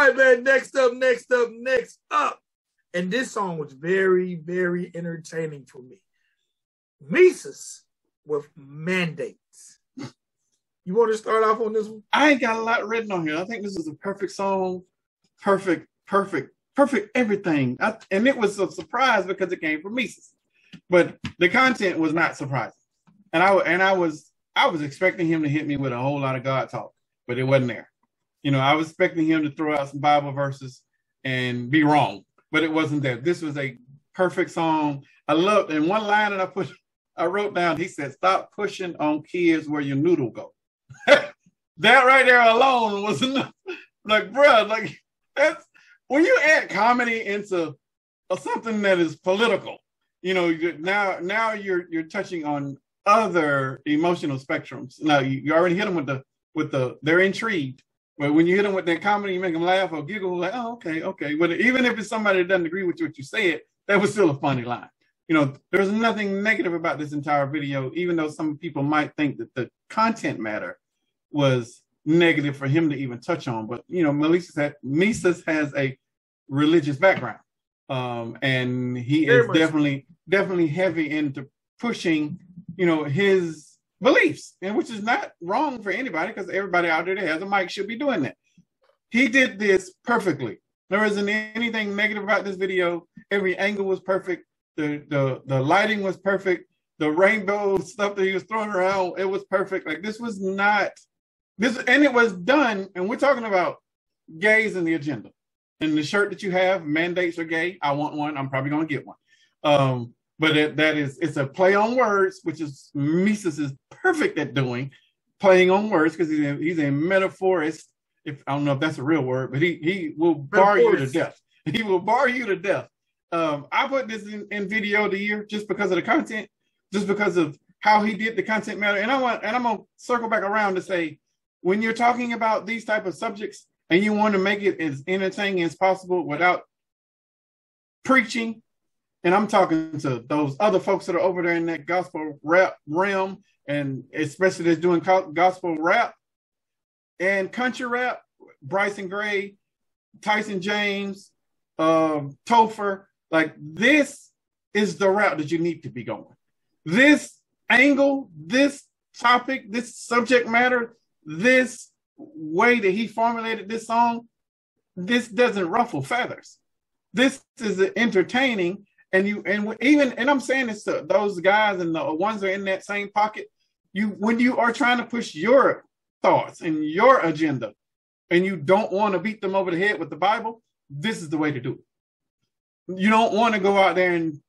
All right, man. Next up, next up, next up. And this song was very, very entertaining for me. Mises with mandates. You want to start off on this one? I ain't got a lot written on here. I think this is a perfect song, perfect, perfect, perfect everything. I, and it was a surprise because it came from Mises, but the content was not surprising. And I and I was I was expecting him to hit me with a whole lot of God talk, but it wasn't there. You know, I was expecting him to throw out some Bible verses and be wrong, but it wasn't that. This was a perfect song. I loved, and one line that I put, I wrote down. He said, "Stop pushing on kids where your noodle go." that right there alone was enough. Like, bro, like that's when you add comedy into something that is political. You know, now now you're you're touching on other emotional spectrums. Now you, you already hit them with the with the they're intrigued. But when you hit them with that comedy, you make them laugh or giggle, like, oh, okay, okay. But even if it's somebody that doesn't agree with you, what you said, that was still a funny line. You know, there's nothing negative about this entire video, even though some people might think that the content matter was negative for him to even touch on. But you know, Mises, Mises has a religious background, um, and he Very is definitely definitely heavy into pushing, you know, his beliefs, and which is not wrong for anybody because everybody out there that has a mic should be doing that. He did this perfectly. There isn't anything negative about this video. Every angle was perfect. The the the lighting was perfect. The rainbow stuff that he was throwing around, it was perfect. Like this was not this, and it was done, and we're talking about gays in the agenda. And the shirt that you have, mandates are gay. I want one. I'm probably going to get one. Um, but it, that is, it's a play on words, which is Mises is perfect at doing, playing on words because he's a, he's a metaphorist. If I don't know if that's a real word, but he he will bar you to death. He will bar you to death. Um, I put this in, in video of the year just because of the content, just because of how he did the content matter. And I want and I'm gonna circle back around to say when you're talking about these type of subjects and you want to make it as entertaining as possible without preaching and i'm talking to those other folks that are over there in that gospel rap realm and especially that's doing gospel rap and country rap bryson gray tyson james um, topher like this is the route that you need to be going this angle this topic this subject matter this way that he formulated this song, this doesn't ruffle feathers. This is entertaining, and you and even and I'm saying this to those guys and the ones that are in that same pocket. You when you are trying to push your thoughts and your agenda, and you don't want to beat them over the head with the Bible, this is the way to do it. You don't want to go out there and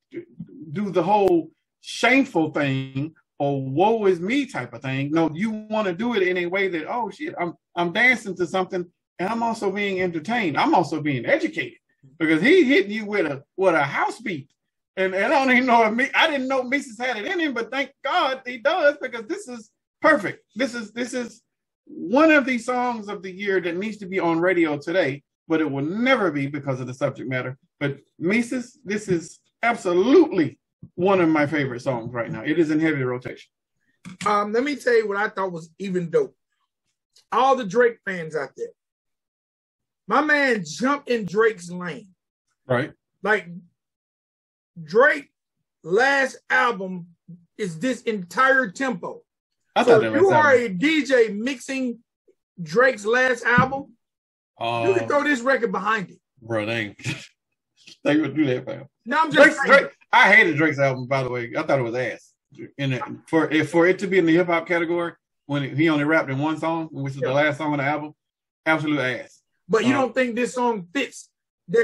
do the whole shameful thing or woe is me type of thing. No, you want to do it in a way that, oh shit, I'm I'm dancing to something and I'm also being entertained. I'm also being educated because he hitting you with a with a house beat. And, and I don't even know if me I didn't know Mises had it in him, but thank God he does because this is perfect. This is this is one of the songs of the year that needs to be on radio today, but it will never be because of the subject matter. But Mises, this is absolutely one of my favorite songs right now. It is in heavy rotation. Um, let me tell you what I thought was even dope. All the Drake fans out there, my man jumped in Drake's lane. Right. Like Drake last album is this entire tempo. I so if you are a DJ mixing Drake's last album, uh, you can throw this record behind it. Bro, they ain't they would do that, fam. No, I'm just Drake, Drake, I hated Drake's album, by the way. I thought it was ass. In it, for for it to be in the hip hop category when it, he only rapped in one song, which is yeah. the last song on the album, absolute ass. But you um, don't think this song fits?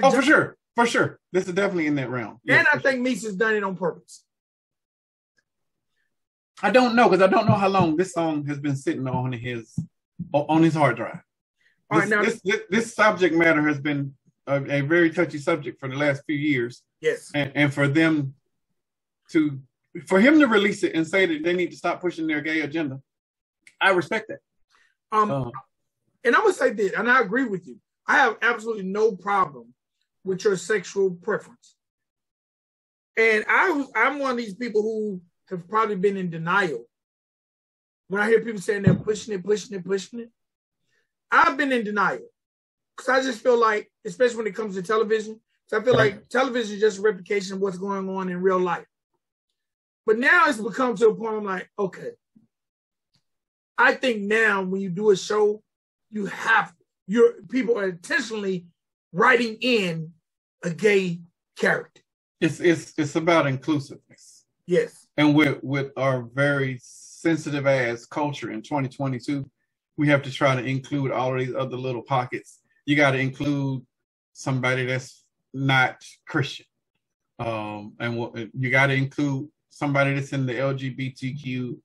Oh, for sure, for sure. This is definitely in that realm. Yeah, and I think Mises done it on purpose. I don't know because I don't know how long this song has been sitting on his on his hard drive. This, All right, now, this, this, this subject matter has been a, a, very touchy subject for the last few years. Yes. And, and, for them to, for him to release it and say that they need to stop pushing their gay agenda, I respect that. Um, uh, and I'm gonna say this, and I agree with you. I have absolutely no problem with your sexual preference. And I was, I'm one of these people who have probably been in denial. When I hear people saying they're pushing it, pushing it, pushing it, I've been in denial. because I just feel like, especially when it comes to television, so I feel like television is just a replication of what's going on in real life. But now it's become to a point I'm like, okay. I think now when you do a show, you have your people are intentionally writing in a gay character. It's it's it's about inclusiveness. Yes. And with with our very sensitive ass culture in 2022, we have to try to include all of these other little pockets. You got to include somebody that's not Christian, um, and you got to include somebody that's in the LGBTQ,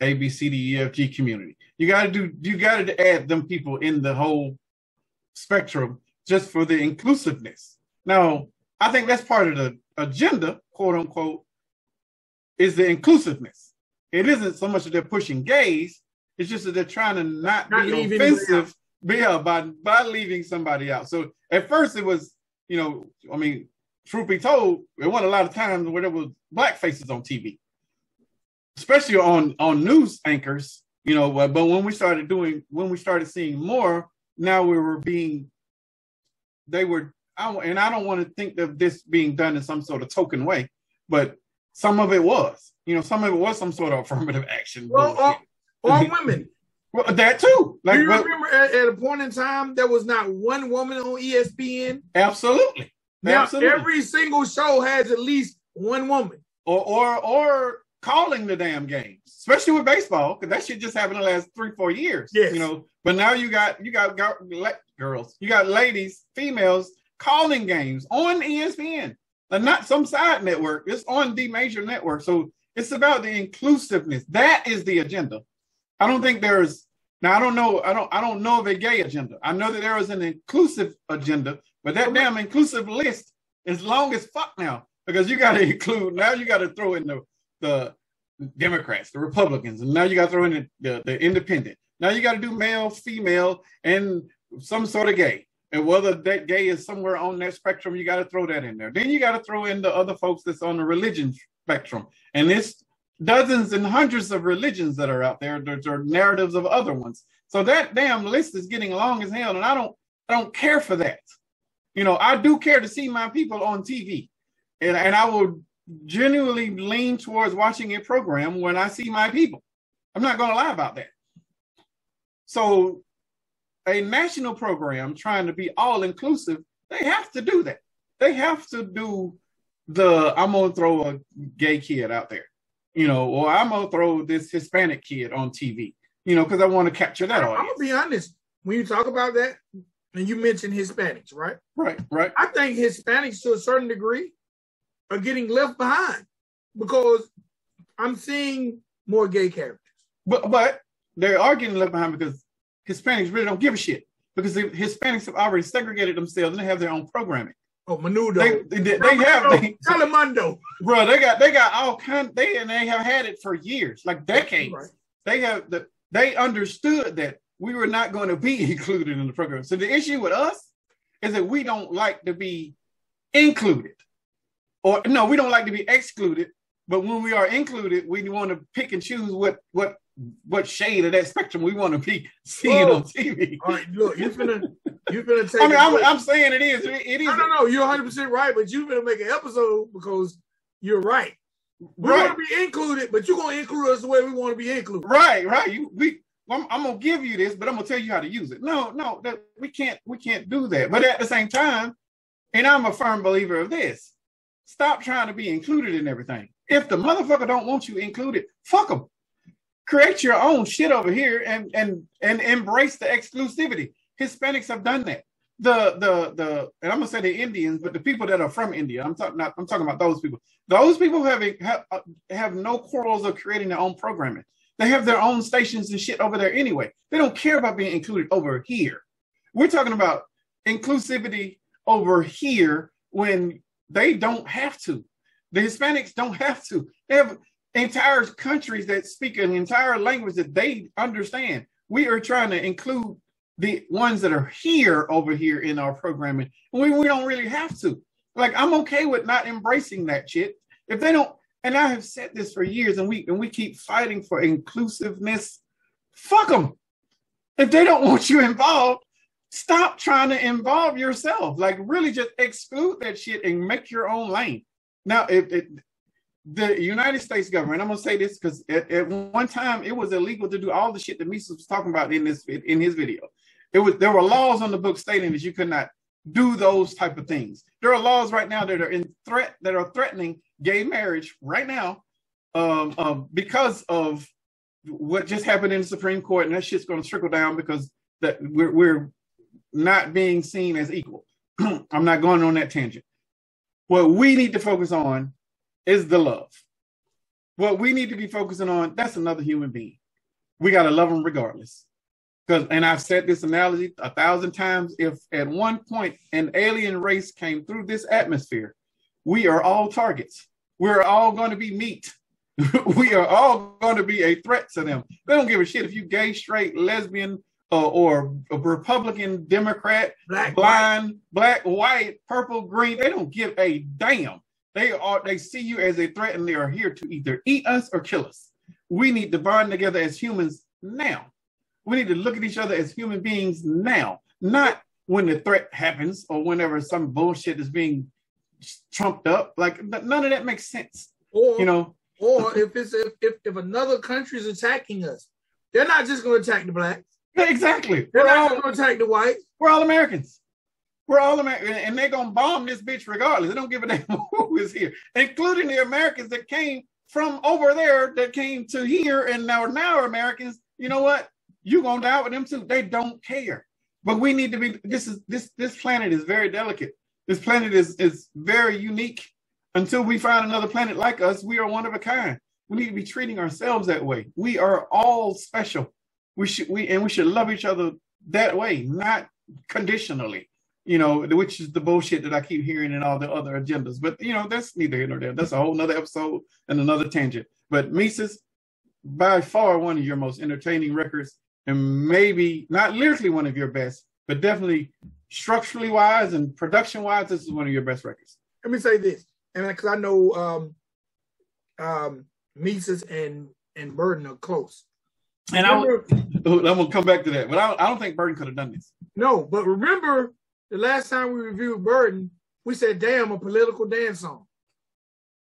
ABCDEFG community. You got to do. You got to add them people in the whole spectrum just for the inclusiveness. Now, I think that's part of the agenda, quote unquote, is the inclusiveness. It isn't so much that they're pushing gays, it's just that they're trying to not, not be offensive yeah, by, by leaving somebody out. So at first it was, you know, I mean, truth be told, there wasn't a lot of times where there was black faces on TV, especially on, on news anchors, you know, but when we started doing, when we started seeing more, now we were being, they were I, and I don't want to think of this being done in some sort of token way, but some of it was. You know, some of it was some sort of affirmative action. Well, all, women. Well, that too. Like, Do you remember at, at, a point in time there was not one woman on ESPN? Absolutely. Now Absolutely. every single show has at least one woman. Or or or calling the damn games, especially with baseball, because that shit just happened the last three, four years. Yes. You know, but now you got you got, got girls, you got ladies, females calling games on ESPN, and not some side network. It's on the major network. So it's about the inclusiveness. That is the agenda. I don't think there's now. I don't know. I don't. I don't know of a gay agenda. I know that there is an inclusive agenda, but that damn inclusive list is long as fuck now because you got to include. Now you got to throw in the the Democrats, the Republicans, and now you got to throw in the, the, the independent. Now you got to do male, female, and some sort of gay. And whether that gay is somewhere on that spectrum, you got to throw that in there. Then you got to throw in the other folks that's on the religion spectrum. And it's dozens and hundreds of religions that are out there. There's narratives of other ones. So that damn list is getting long as hell. And I don't I don't care for that. You know, I do care to see my people on TV. And, and I will genuinely lean towards watching a program when I see my people. I'm not going to lie about that. So a national program trying to be all inclusive, they have to do that. They have to do the I'm gonna throw a gay kid out there, you know, or I'm gonna throw this Hispanic kid on TV, you know, because I want to capture that audience. I'm gonna be honest. When you talk about that, and you mentioned Hispanics, right? Right, right. I think Hispanics to a certain degree are getting left behind because I'm seeing more gay characters. But but they are getting left behind because Hispanics really don't give a shit because the Hispanics have already segregated themselves and they have their own programming. Oh, Menudo. They, they, they have they, Telemundo. Bro, they got they got all kind they and they have had it for years, like decades. Right. They have the they understood that we were not going to be included in the program. So the issue with us is that we don't like to be included. Or no, we don't like to be excluded. But when we are included, we want to pick and choose what what what shade of that spectrum we want to be seeing Whoa. on TV. All right, look, you're gonna you're gonna take. I mean, I'm, I'm, saying it is. It, it is. No, no, no. You're 100 percent right, but you're gonna make an episode because you're right. We're right. gonna be included, but you're gonna include us the way we want to be included. Right, right. You we. I'm, I'm, gonna give you this, but I'm gonna tell you how to use it. No, no, that we can't. We can't do that. But at the same time, and I'm a firm believer of this. Stop trying to be included in everything. If the motherfucker don't want you included, fuck them create your own shit over here and and and embrace the exclusivity. Hispanics have done that. The the the and I'm gonna say the Indians, but the people that are from India, I'm talking not I'm talking about those people. Those people have have have no quarrels of creating their own programming. They have their own stations and shit over there anyway. They don't care about being included over here. We're talking about inclusivity over here when they don't have to. The Hispanics don't have to. They have entire countries that speak an entire language that they understand. We are trying to include the ones that are here over here in our programming. We, we don't really have to. Like I'm okay with not embracing that shit. If they don't, and I have said this for years, and we and we keep fighting for inclusiveness. Fuck them. If they don't want you involved, stop trying to involve yourself. Like really just exclude that shit and make your own lane. Now, if it, the United States government, I'm gonna say this because at, at, one time it was illegal to do all the shit that Mises was talking about in this in his video. It was there were laws on the book stating that you could not do those type of things. There are laws right now that are in threat that are threatening gay marriage right now um, um, because of what just happened in the Supreme Court, and that shit's going to trickle down because that we're, we're not being seen as equal. I'm not going on that tangent. What we need to focus on is the love. What we need to be focusing on, that's another human being. We got to love them regardless. Because, and I've said this analogy a thousand times if at one point an alien race came through this atmosphere, we are all targets. We're all going to be meat. we are all going to be a threat to them. They don't give a shit if you gay, straight, lesbian, or a Republican, Democrat, black, blind, white. black, white, purple, green. They don't give a damn. They are. They see you as a threat, and they are here to either eat us or kill us. We need to bond together as humans now. We need to look at each other as human beings now, not when the threat happens or whenever some bullshit is being trumped up. Like none of that makes sense. Or you know, or if it's if if, if another country is attacking us, they're not just going to attack the blacks. Exactly. They're we're not all, going to attack the whites. We're all Americans. We're all Americans, and they're going to bomb this bitch regardless. They don't give a damn who is here, including the Americans that came from over there that came to here and now now are Americans. You know what? You gonna die with them too. They don't care. But we need to be. This is this this planet is very delicate. This planet is is very unique. Until we find another planet like us, we are one of a kind. We need to be treating ourselves that way. We are all special. We should we and we should love each other that way, not conditionally. You know, which is the bullshit that I keep hearing in all the other agendas. But you know, that's neither here nor there. That's a whole nother episode and another tangent. But Mises, by far one of your most entertaining records and maybe not lyrically one of your best, but definitely structurally wise and production wise, this is one of your best records. Let me say this, and because I know um, um, Mises and and Burden are close. And remember, I, am gonna come back to that, but I, I don't think Burton could have done this. No, but remember the last time we reviewed Burton, we said, "Damn, a political dance song."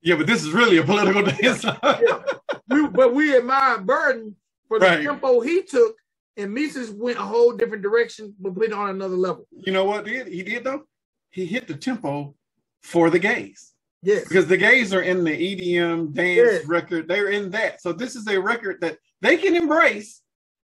Yeah, but this is really a political dance song. yeah. we, but we admire Burton for the right. tempo he took and Mises went a whole different direction, but went on another level. You know what did he did though? He hit the tempo for the gays. Yes. Because the gays are in the EDM dance yes. record. They're in that. So this is a record that they can embrace,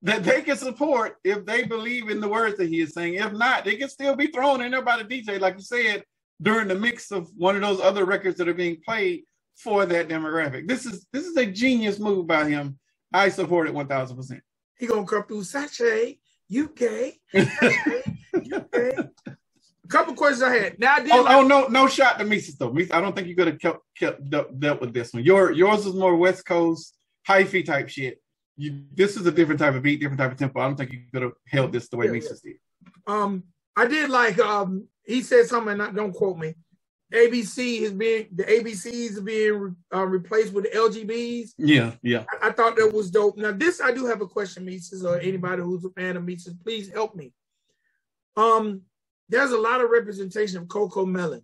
that they can support if they believe in the words that he is saying. If not, they can still be thrown in there by the DJ, like you said, during the mix of one of those other records that are being played for that demographic. This is this is a genius move by him. I support it one thousand percent. He gonna come through Sachet, UK, UK. A couple questions I had. Now, I did oh, like- oh, no, no shot to Mises though. I don't think you could have kept, kept dealt with this one. Your yours is more West Coast hyphy type shit. You, this is a different type of beat, different type of tempo. I don't think you could have held this the way yeah, Mises yeah. did. Um, I did like um, he said something. Don't quote me. ABC is being the ABCs are being uh, replaced with the LGBs. Yeah, yeah. I, I, thought that was dope. Now, this I do have a question, Mises, or anybody who's a fan of Mises, please help me. Um, there's a lot of representation of CoComelon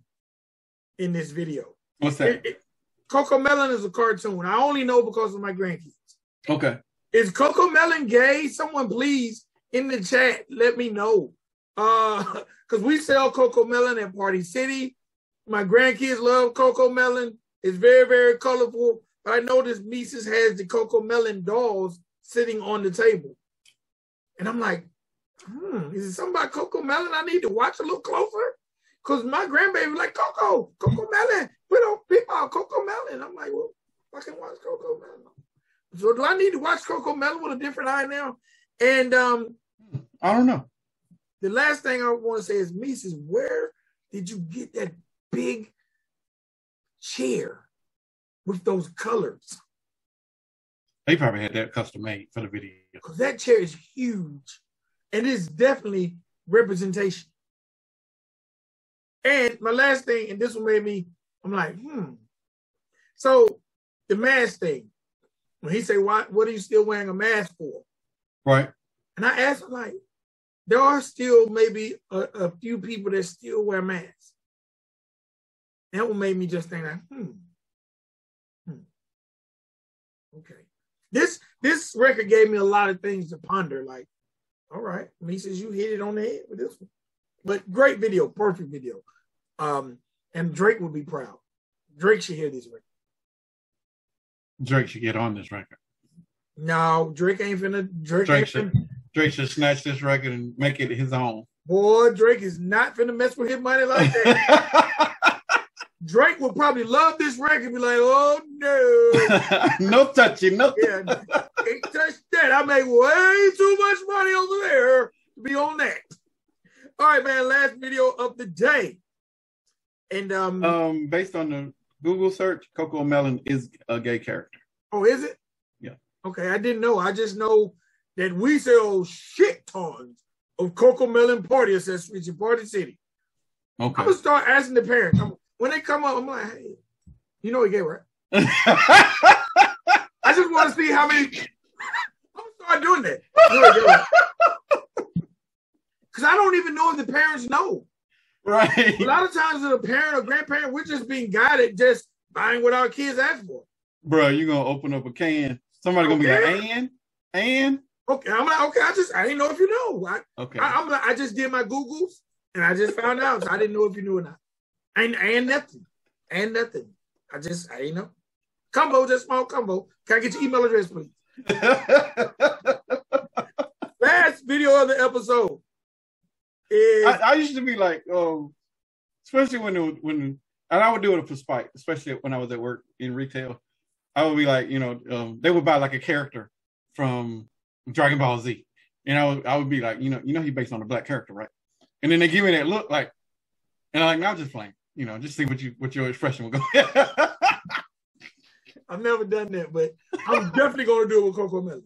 in this video. What's that? It, it, CoComelon is a cartoon. I only know because of my grandkids. Okay. Is CoComelon gay? Someone please in the chat let me know. Uh, because we sell CoComelon at Party City my grandkids love CoComelon. It's very, very colorful. But I noticed Mises has the CoComelon dolls sitting on the table. And I'm like, hmm, is it something about CoComelon I need to watch a little closer? Because my grandbaby was like, Coco, CoComelon. We don't people out CoComelon. I'm like, well, I can watch CoComelon. So do I need to watch CoComelon with a different eye now? And um I don't know. The last thing I want to say is, Mises, where did you get that big chair with those colors. They probably had that custom made for the video. Because that chair is huge and it's definitely representation. And my last thing, and this one made me, I'm like, hmm. So the mask thing, when he say, "Why? What are you still wearing a mask for?" Right. And I asked him, like, there are still maybe a, a few people that still wear masks. That will made me just think like, hmm. hmm. Okay. This this record gave me a lot of things to ponder. Like, all right, Mises, you hit it on the head with this one. But great video, perfect video. Um, and Drake would be proud. Drake should hear this record. Drake should get on this record. No, Drake ain't finna. Drake, Drake ain't should, finna, Drake should snatch this record and make it his own. Boy, Drake is not finna mess with his money like that. Drake will probably love this record and be like, oh no. no touching, no yeah, ain't touch that. I make way too much money over there to be on that. All right, man. Last video of the day. And um um based on the Google search, CoComelon is a gay character. Oh, is it? Yeah. Okay, I didn't know. I just know that we sell shit tons of CoComelon party accessories in Party City. Okay. I'm gonna start asking the parents. I'm, when they come up, I'm like, hey, you know he gay, right? I just want to see how many. I'm gonna start doing that. Because I don't even know if the parents know. Right. A lot of times, as a parent or grandparent, we're just being guided, just buying what our kids ask for. Bro, you're gonna open up a can. Somebody gonna be like, and and okay. I'm like, okay. I just I didn't know if you know. I, okay. I, am like, I just did my Googles and I just found out. So I didn't know if you knew or not. And and nothing, and nothing. I just I didn't know. Combo, just small combo. Can I get your email address, please? Last video of the episode. Is, I, I, used to be like, um, especially when it, when and I would do it for spite, especially when I was at work in retail. I would be like, you know, um, they would buy like a character from Dragon Ball Z, and I would I would be like, you know, you know, he's based on a black character, right? And then they give me that look, like, and I'm like, I'm just playing, you know, just see what you what your expression will go. I've never done that, but I'm definitely going to do it with CoComelon.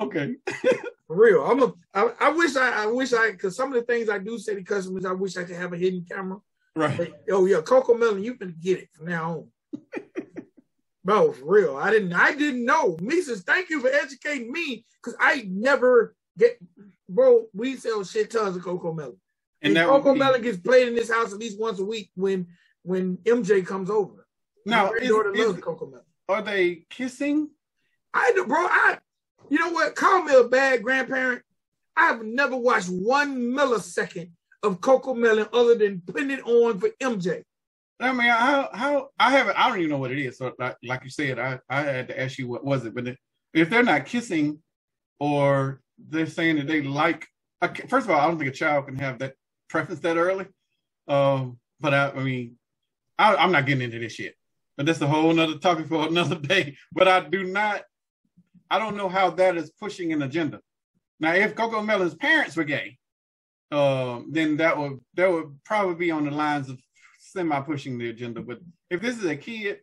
Okay. For real, I'm a. I, I wish I. I wish I. Because some of the things I do say to customers, I wish I could have a hidden camera. Right. But, oh yeah, CoComelon, you can get it from now on. Bro, for real. I didn't. I didn't know. Mises, thank you for educating me because I never get. Bro, we sell shit tons of CoComelon. And, and CoComelon be... Melon gets played in this house at least once a week when when MJ comes over. Now, is, is, Are they kissing? I bro. I you know what? Call me a bad grandparent. I've never watched one millisecond of CoComelon other than putting it on for MJ. I mean, how how I haven't. I don't even know what it is. So, like, like you said, I I had to ask you what was it. But if they're not kissing, or they're saying that they like, first of all, I don't think a child can have that preference that early. Um, but I, I mean, I, I'm not getting into this yet. But that's a whole nother topic for another day. But I do not I don't know how that is pushing an agenda. Now, if CoComelon's parents were gay, uh, then that would that would probably be on the lines of semi pushing the agenda. But if this is a kid,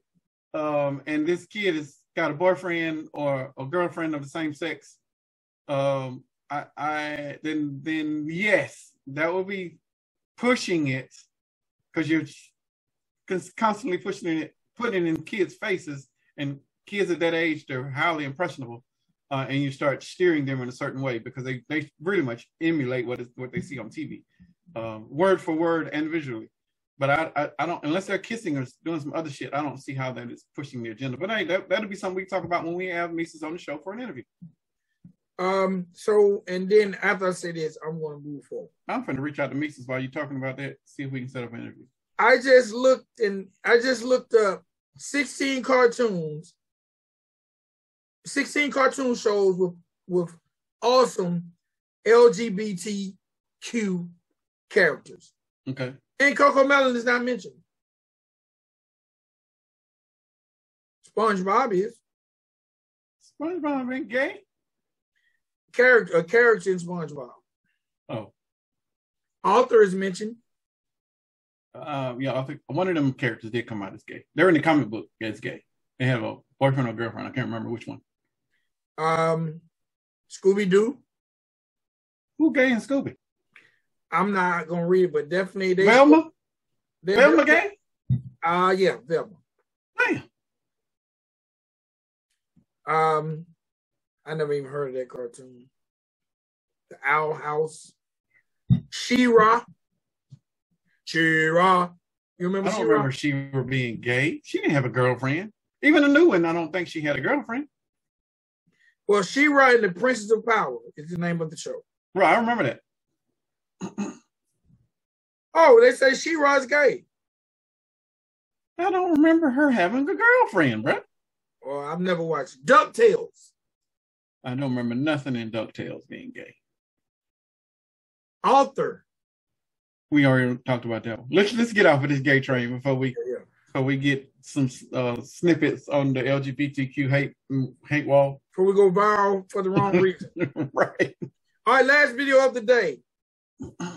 um, and this kid has got a boyfriend or a girlfriend of the same sex, um, I, I then then yes, that would be pushing it because you're constantly pushing it, putting it in kids' faces and kids at that age, they're highly impressionable, uh, and you start steering them in a certain way because they, they pretty much emulate what is what they see on TV, um, word for word and visually. But I, I, I don't unless they're kissing or doing some other shit. I don't see how that is pushing the agenda. But hey, that that'll be something we talk about when we have Mises on the show for an interview. Um. So, and then after I say this, I'm going to move forward. I'm going to reach out to Mises while you're talking about that. See if we can set up an interview. I just looked and I just looked up 16 cartoons 16 cartoon shows with, with awesome LGBTQ characters. Okay. And CoComelon is not mentioned. SpongeBob is. SpongeBob ain't gay. Character, a character in SpongeBob. Oh. Arthur is mentioned. Um, yeah, I think one of them characters did come out as gay. They're in the comic book as gay. They have a boyfriend or girlfriend. I can't remember which one. Um, Scooby Doo. Who gay in Scooby? I'm not gonna read it, but definitely they. Velma. Velma gay. Uh yeah, Velma. Damn. Um, I never even heard of that cartoon. The Owl House. She-Ra. She-Ra. You remember I don't She-Ra? remember She-Ra being gay. She didn't have a girlfriend. Even a new one, I don't think she had a girlfriend. Well, She-Ra and the Princess of Power is the name of the show. Right, I remember that. oh, they say She-Ra's gay. I don't remember her having a girlfriend, bro. Well, I've never watched DuckTales. I don't remember nothing in DuckTales being gay. Arthur. We already talked about that. Let's let's get off of this gay train before we yeah, yeah. before we get some uh, snippets on the LGBTQ hate hate wall. Before we go viral for the wrong reason. right. All right, last video of the day.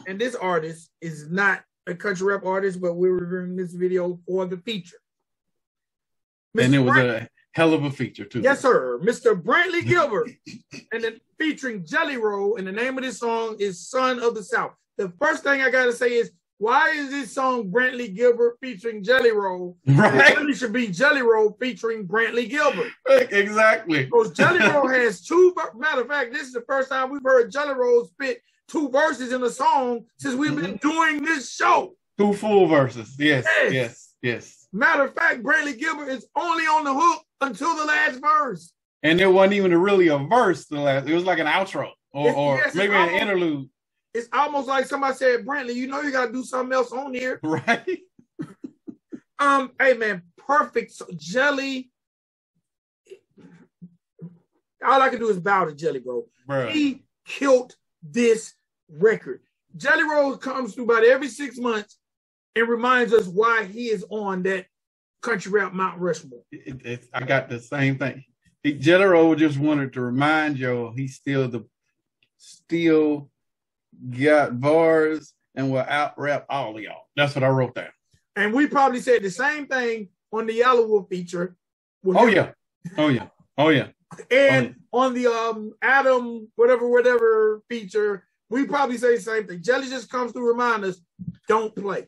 And this artist is not a country rap artist, but we're reviewing this video for the feature. Mr. And it was a hell of a feature too. Yes, sir. Mr. Brantley Gilbert, and then featuring Jelly Roll, and the name of this song is "Son of the South." The first thing I gotta say is, why is this song Brantley Gilbert featuring Jelly Roll? Right. It really should be Jelly Roll featuring Brantley Gilbert. Exactly. Because Jelly Roll has two. Matter of fact, this is the first time we've heard Jelly Roll spit two verses in a song since we've been mm-hmm. doing this show. Two full verses. Yes. Yes. Yes. yes. Matter of fact, Brantley Gilbert is only on the hook until the last verse. And there wasn't even really a verse. The last, it was like an outro or, or yes, maybe an interlude. It's almost like somebody said, Brantley, you know you got to do something else on here, right? um, hey man, perfect so, jelly. All I can do is bow to Jelly, bro. Bruh. He killed this record. Jelly Roll comes through about every six months and reminds us why he is on that country rap Mount Rushmore. It, it, I got the same thing. Jelly Roll just wanted to remind y'all he's still the still got bars and will out rap all of y'all. That's what I wrote down. And we probably said the same thing on the Yelawolf feature. Oh him. yeah. Oh yeah. Oh yeah. And oh, yeah. on the um Adam whatever whatever feature, we probably say the same thing. Jelly just comes to remind us, don't play.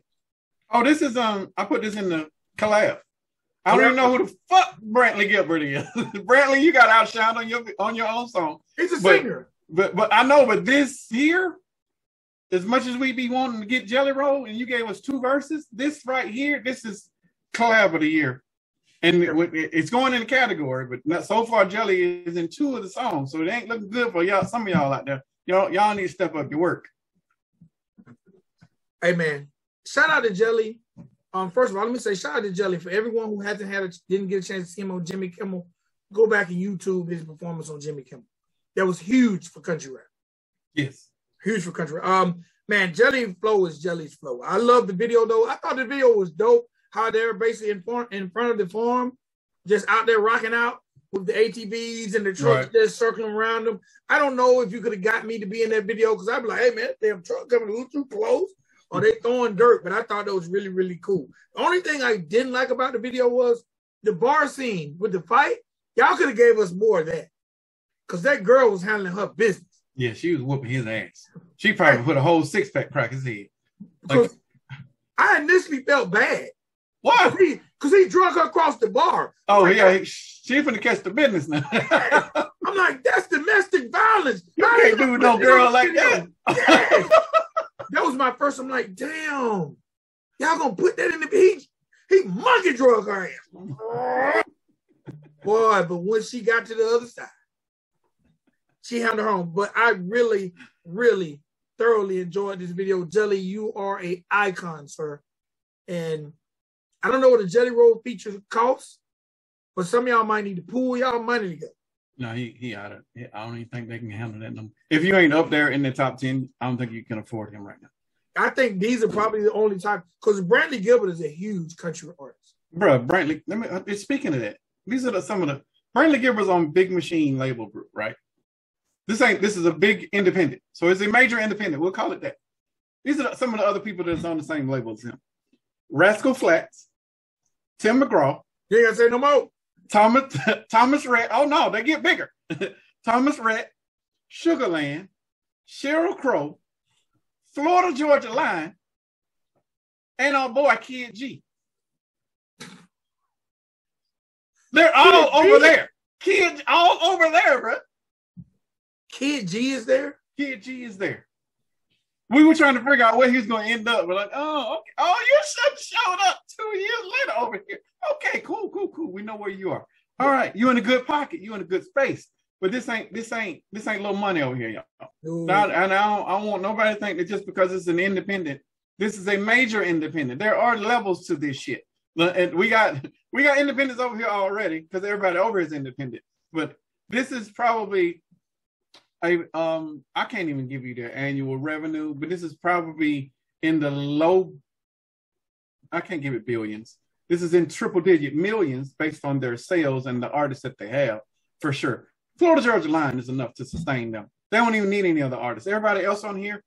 Oh, this is um I put this in the collab. I don't even know who the fuck Brantley Gilbert is. Brantley, you got outshined on your on your own song. He's a but, singer. But but I know, but this here, as much as we be wanting to get Jelly Roll, and you gave us two verses, this right here, this is collab of the year. And it's going in the category, but not, so far Jelly is in two of the songs, so it ain't looking good for y'all. Some of y'all out there, y'all y'all need to step up your work. Hey man, shout out to Jelly. Um, first of all, let me say shout out to Jelly for everyone who hasn't had a, didn't get a chance to see him on Jimmy Kimmel. Go back and YouTube his performance on Jimmy Kimmel. That was huge for country rap. Yes, huge for country. Um, man, Jelly flow is Jelly's flow. I love the video though. I thought the video was dope. How they're basically in front in front of the farm, just out there rocking out with the ATVs and the trucks right. just circling around them. I don't know if you could have got me to be in that video because I'd be like, hey man, damn truck coming a little too close or they throwing dirt, but I thought that was really, really cool. The only thing I didn't like about the video was the bar scene with the fight. Y'all could have gave us more of that. Cause that girl was handling her business. Yeah, she was whooping his ass. She probably right. put a whole six pack crack his head. Like, I initially felt bad. Why? Because he, cause he drug her across the bar. Oh, like, yeah. She finna catch the business now. I'm like, that's domestic violence. You can't do no girl like that. That was my first. I'm like, damn, y'all gonna put that in the beach? He monkey drug her ass. Boy, but when she got to the other side, she handled her own. But I really, really thoroughly enjoyed this video. Jelly, you are a icon, sir. And I don't know what a jelly roll feature costs, but some of y'all might need to pool y'all money together. No, he he out of. I don't even think they can handle that number. If you ain't up there in the top ten, I don't think you can afford him right now. I think these are probably the only time because Brantley Gilbert is a huge country artist. Bro, Brantley. Let me. Uh, speaking of that, these are the, some of the Brantley Gilbert's on Big Machine label group, right? This ain't. This is a big independent, so it's a major independent. We'll call it that. These are some of the other people that's on the same label as him: Rascal Flatts, Tim McGraw. Yeah, say no more. Thomas Thomas Rhett. Oh no, they get bigger. Thomas Rhett, Sugarland, Sheryl Crow, Florida Georgia Line, and our boy Kidd G. They're all Kid over G? there. Kid all over there, bro. Kidd G is there. Kidd G is there. we were trying to figure out where he was going to end up. We're like, oh, okay. oh, you should showed up two years later over here. Okay, cool, cool, cool. We know where you are. All right, you in a good pocket. You in a good space. But this ain't this ain't this ain't little money over here, y'all. and I don't, I don't want nobody to think that just because it's an independent, this is a major independent. There are levels to this shit. And we got we got independents over here already because everybody over is independent. But this is probably I um I can't even give you their annual revenue, but this is probably in the low. I can't give it billions. This is in triple digit millions based on their sales and the artists that they have for sure. Florida Georgia Line is enough to sustain them. They don't even need any other artists. Everybody else on here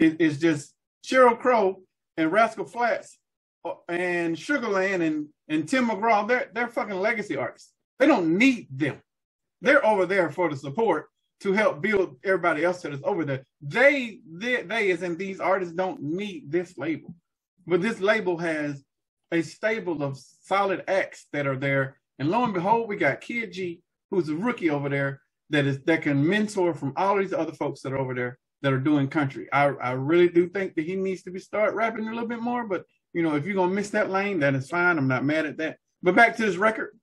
is, is just Sheryl Crow and Rascal Flatts uh, and Sugarland and, and Tim McGraw. They're they're fucking legacy artists. They don't need them. They're over there for the support to help build everybody else that is over there. They, they, they, as in these artists, don't need this label, but this label has a stable of solid acts that are there. And lo and behold, we got Kidd G, who's a rookie over there that is that can mentor from all these other folks that are over there that are doing country. I, I really do think that he needs to be start rapping a little bit more. But you know, if you're gonna miss that lane, that is fine. I'm not mad at that. But back to this record,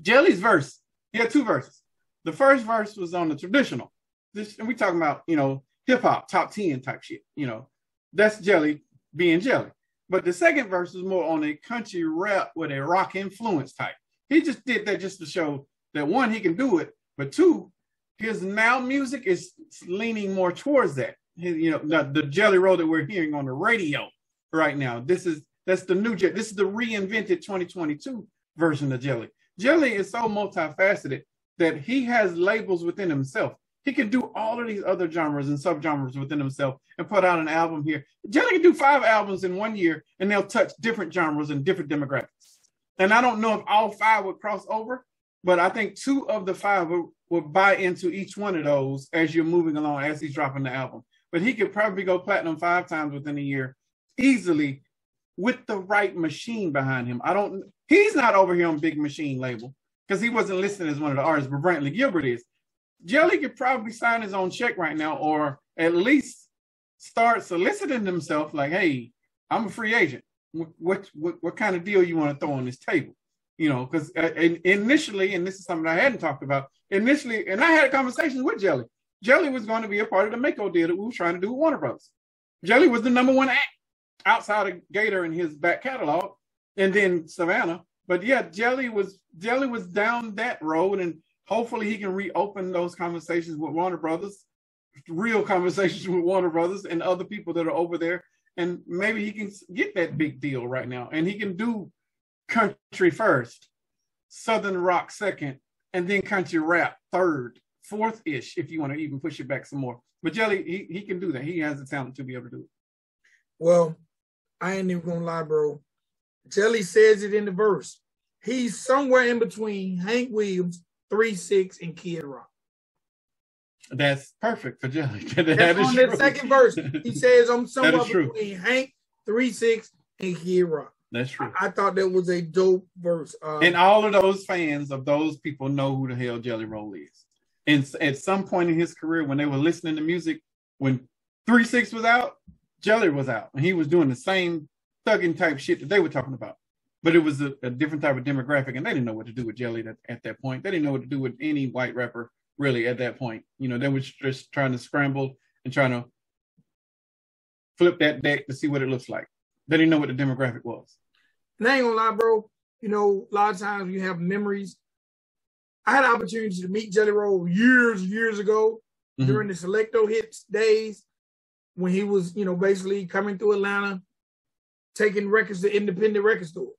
Jelly's verse. He had two verses. The first verse was on the traditional. This and we talking about, you know, hip hop, top 10 type shit. You know, that's Jelly being Jelly. But the second verse was more on a country rap with a rock influence type. He just did that just to show that one, he can do it, but two, his now music is leaning more towards that. His, you know, the, the Jelly Roll that we're hearing on the radio right now. This is that's the new jelly. This is the reinvented 2022 version of Jelly. Jelly is so multifaceted that he has labels within himself. He can do all of these other genres and subgenres within himself and put out an album here. Jelly can do five albums in one year and they'll touch different genres and different demographics. And I don't know if all five would cross over, but I think two of the five would, would buy into each one of those as you're moving along as he's dropping the album. But he could probably go platinum five times within a year easily with the right machine behind him. I don't, he's not over here on Big Machine label because he wasn't listed as one of the artists, but Brantley Gilbert is. Jelly could probably sign his own check right now, or at least start soliciting himself like, hey, I'm a free agent. What what what, what kind of deal you want to throw on this table? You know, because uh, initially, and this is something I hadn't talked about initially, and I had conversations with Jelly. Jelly was going to be a part of the Mako deal that we were trying to do with Warner Brothers. Jelly was the number one act outside of Gator in his back catalog, and then Savannah. But yeah, Jelly was Jelly was down that road, and hopefully he can reopen those conversations with Warner Brothers, real conversations with Warner Brothers and other people that are over there, and maybe he can get that big deal right now, and he can do country first, southern rock second, and then country rap third, fourth ish, if you want to even push it back some more. But Jelly, he, he can do that. He has the talent to be able to do it. Well, I ain't even gonna lie, bro. Jelly says it in the verse. He's somewhere in between Hank Williams, Three Six, and Kid Rock. That's perfect for Jelly. that That's on true. the second verse. He says I'm somewhere between. Hank, Three Six, and Kid Rock. That's true. I, I, thought that was a dope verse. Uh, and all of those fans of those people know who the hell Jelly Roll is. And at some point in his career, when they were listening to music, when Three Six was out, Jelly was out, and he was doing the same thugging type shit that they were talking about. But it was a, a different type of demographic, and they didn't know what to do with Jelly at, at that point. They didn't know what to do with any white rapper really at that point. You know, they were just trying to scramble and trying to flip that deck to see what it looks like. They didn't know what the demographic was. And I ain't gonna lie, bro. You know, a lot of times you have memories. I had an opportunity to meet Jelly Roll years, years ago mm-hmm. during the Select-O-Hits days when he was, you know, basically coming through Atlanta, taking records to independent record stores.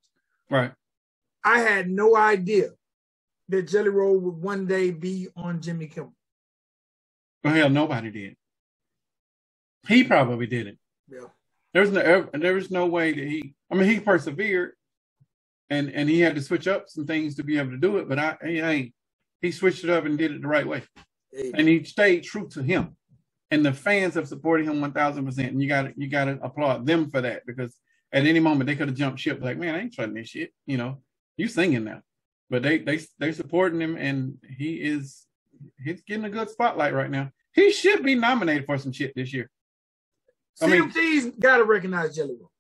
Right. I had no idea that Jelly Roll would one day be on Jimmy Kimmel. Well, hell, nobody did. He probably didn't. Yeah. There's no there was no way that he. I mean, he persevered, and and he had to switch up some things to be able to do it. But I, he, he switched it up and did it the right way, and he stayed true to him. And the fans have supported him one thousand percent, and you got you got to applaud them for that because at any moment they could have jumped ship. Like, man, I ain't trying this shit. You know, you singing now, but they they they supporting him, and he is he's getting a good spotlight right now. He should be nominated for some shit this year. CMT's got to recognize Jelly Roll.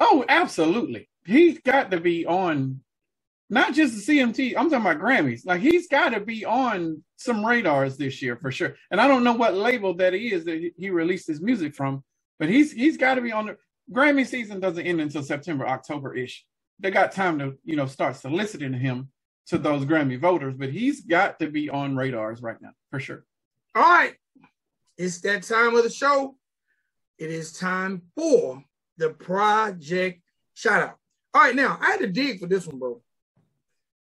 Oh, absolutely. He's got to be on not just the CMT. I'm talking about Grammys. Like he's got to be on some radars this year for sure. And I don't know what label that he is that he released his music from, but he's he's got to be on the Grammy season. Doesn't end until September, October ish. They got time to you know start soliciting him to those Grammy voters, but he's got to be on radars right now for sure. All right, it's that time of the show. It is time for the project shout out. All right, now I had to dig for this one, bro.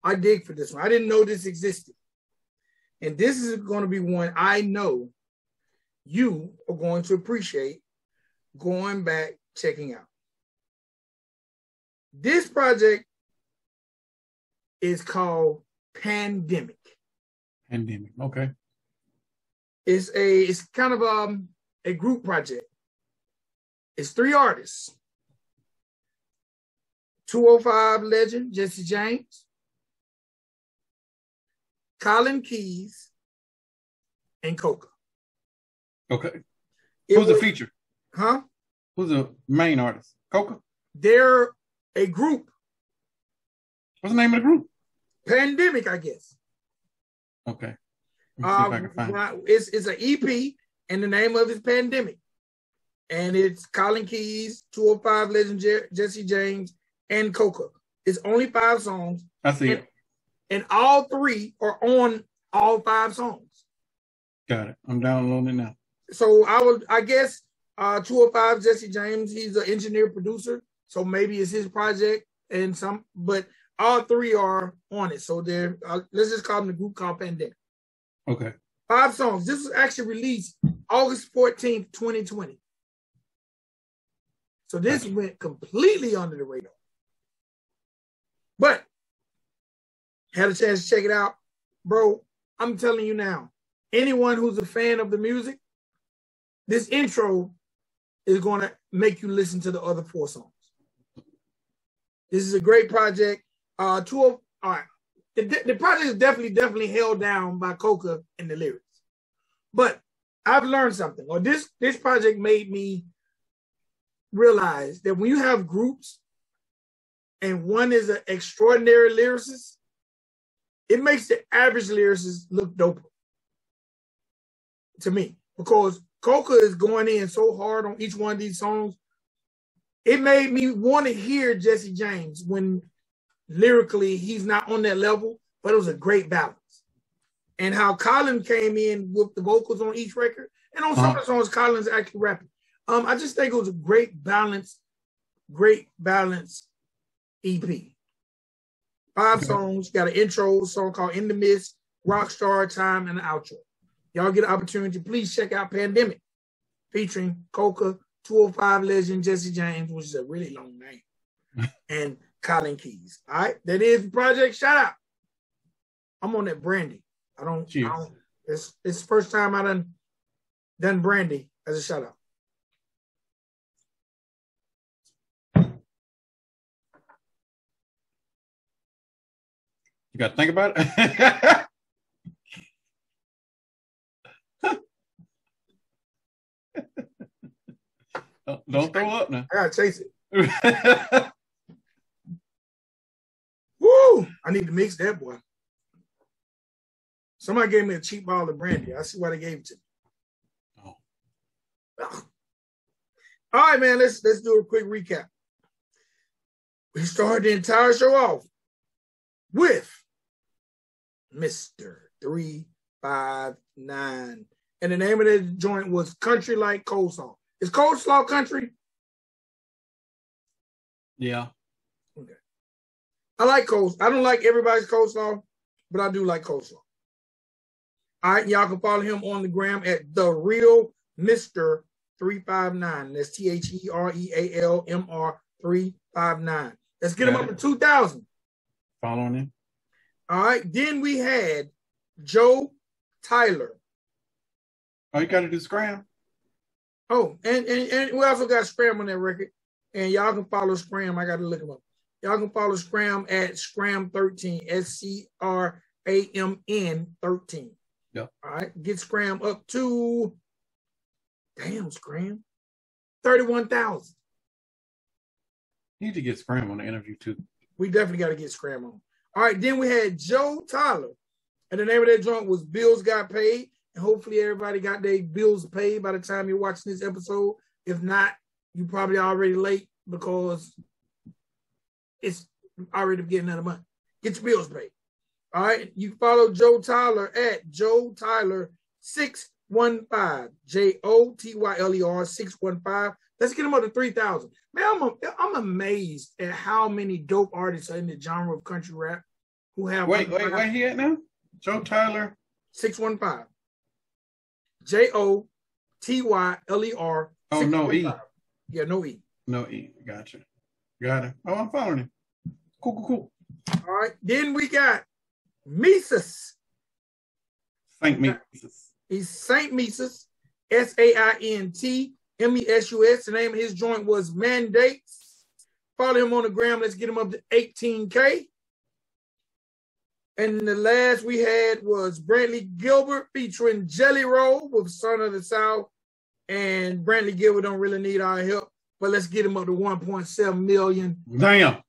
I dig for this one. I didn't know this existed. And this is going to be one I know you are going to appreciate going back, checking out. This project is called Pandemic. Pandemic, okay. It's a it's kind of um a group project. It's three artists. 205 legend Jesse James, Colin Keys, and Coca. Okay. It Who's was, the feature? Huh? Who's the main artist? Coca? They're a group. What's the name of the group? Pandemic, I guess. Okay. Um, it's, it's an EP, and the name of it is Pandemic. And it's Colin Keys, 205 legend Je- Jesse James, and Coca. It's only five songs. I see and, it and all three are on all five songs. Got it. I'm downloading it now. So I would, I guess, uh, 205 Jesse James. He's an engineer producer, so maybe it's his project and some, but all three are on it. So they're uh, let's just call them the group called Pandemic. Okay. Five songs. This was actually released August 14th, 2020. So this went completely under the radar. But had a chance to check it out, bro. I'm telling you now, anyone who's a fan of the music, this intro is going to make you listen to the other four songs. This is a great project. Uh, two of all right. The, the project is definitely, definitely held down by Coca in the lyrics. But I've learned something, or this this project made me realize that when you have groups and one is an extraordinary lyricist, it makes the average lyricist look dope to me because Coca is going in so hard on each one of these songs. It made me want to hear Jesse James when lyrically he's not on that level, but it was a great balance. And how Colin came in with the vocals on each record, and on some uh-huh. of the songs, Colin's actually rapping. Um, I just think it was a great balance, great balance EP. Five okay. songs, got an intro song called In the Mist, Rockstar Time, and an outro. Y'all get an opportunity, please check out Pandemic, featuring Coca, 205 legend Jesse James, which is a really long name, and Colin Keys. All right, that is Project Shout Out. I'm on that brandy. I don't, I don't it's it's the first time I done done brandy as a shout out. You got to think about it. don't, throw up now. I gotta chase it. Woo! I need to mix that boy. Somebody gave me a cheap bottle of brandy. I see why they gave it to me. Oh. All right, man. Let's let's do a quick recap. We started the entire show off with Mr. 359. And the name of the joint was Country Like Coleslaw. Is coleslaw country? Yeah. Okay. I like coleslaw. I don't like everybody's coleslaw, but I do like coleslaw. All right, y'all can follow him on the gram at the real Mr. 359. That's T H E R E A L M R 359. Let's get Got him up it. to 2,000. Following him. All right. Then we had Joe Tyler. Oh, you got to do Scram. Oh, and, and, and we also got Scram on that record. And y'all can follow Scram. I got to look him up. Y'all can follow Scram at Scram13, S C R A M N 13. Yeah. All right. Get Scram up to, damn, Scram. 31,000. Need to get Scram on the interview too. We definitely got to get Scram on. All right, then we had Joe Tyler. And the name of that joint was Bills Got Paid. Hopefully everybody got their bills paid by the time you're watching this episode. If not, you probably already late because it's already beginning of the month. Get your bills paid. All right. You follow Joe Tyler at Joe Tyler 615. J O T Y L E R 615. Let's get him up to 3,000. Man, I'm, a, I'm amazed at how many dope artists are in the genre of country rap who have. Wait, wait, wait, he at now? Joe Tyler? 615. J O T Y L E R. Oh, no E. Yeah, no E. No E. Gotcha. Got it. Oh, I'm following him. Cool, cool, cool. All right. Then we got Mises. Saint Mises. He's Saint Mises. S A I N T M E S U S. The name of his joint was Mandates. Follow him on the gram. Let's get him up to 18K. And the last we had was Brantley Gilbert featuring Jelly Roll with Son of the South. And Brantley Gilbert don't really need our help, but let's get him up to 1.7 million. Damn.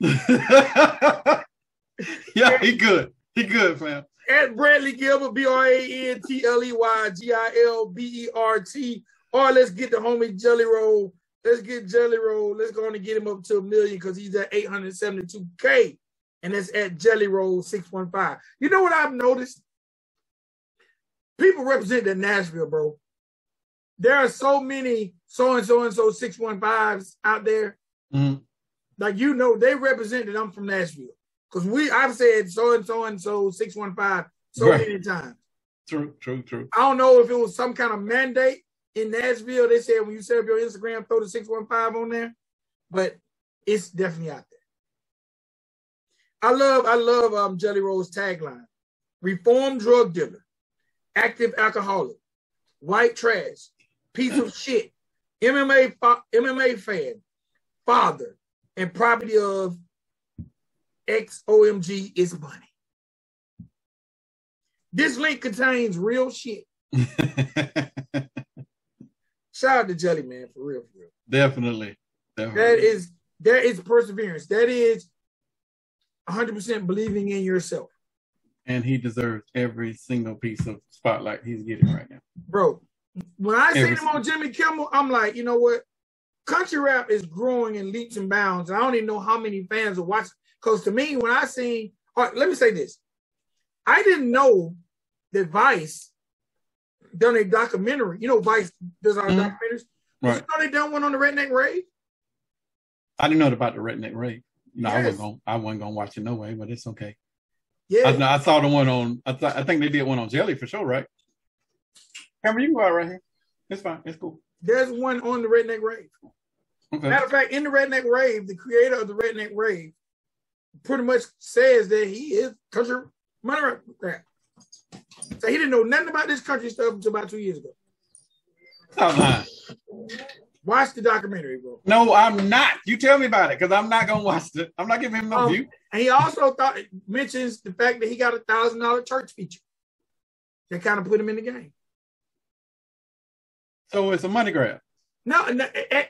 yeah, he good. He good, fam. At Brantley Gilbert, B R A N T L E Y G I L B E R T. Or let's get the homie Jelly Roll. Let's get Jelly Roll. Let's go on and get him up to a million because he's at 872K and it's at Jelly Roll 615. You know what I've noticed? People represent the Nashville, bro. There are so many so and so and so 615s out there. Mm-hmm. Like you know, they represent that I'm from Nashville. Because we I've said so and so and so 615 so right. many times. True, true, true. I don't know if it was some kind of mandate in Nashville. They said when you set up your Instagram, throw the 615 on there. But it's definitely out there. I love, I love um, Jelly Roll's tagline: "Reformed drug dealer, active alcoholic, white trash, piece of shit, MMA MMA fan, father, and property of XOMG is money." This link contains real shit. Shout out to Jelly Man for real, for real. Definitely. Definitely. That is that is perseverance. That is 100% believing in yourself. And he deserves every single piece of spotlight he's getting right now. Bro, when I see him on Jimmy Kimmel, I'm like, you know what? Country rap is growing in leaps and bounds. I don't even know how many fans are watching. Because to me, when I see, let me say this. I didn't know that Vice done a documentary. You know, Vice does our mm-hmm. documentaries. Right. You know they done one on the Redneck Rave? I didn't know about the Redneck Rave. No, yes. I wasn't gonna. I wasn't gonna watch it no way, but it's okay. Yeah, I, I saw the one on. I, th- I think they did one on Jelly for sure, right? Cameron, you can go out right here. It's fine. It's cool. There's one on the Redneck Rave. Okay. Matter of fact, in the Redneck Rave, the creator of the Redneck Rave pretty much says that he is country money rap. So he didn't know nothing about this country stuff until about two years ago. Oh, Watch the documentary, bro. No, I'm not. You tell me about it because I'm not gonna watch it. I'm not giving him no um, view. And he also thought mentions the fact that he got a thousand dollar church feature. That kind of put him in the game. So it's a money grab. No, no at,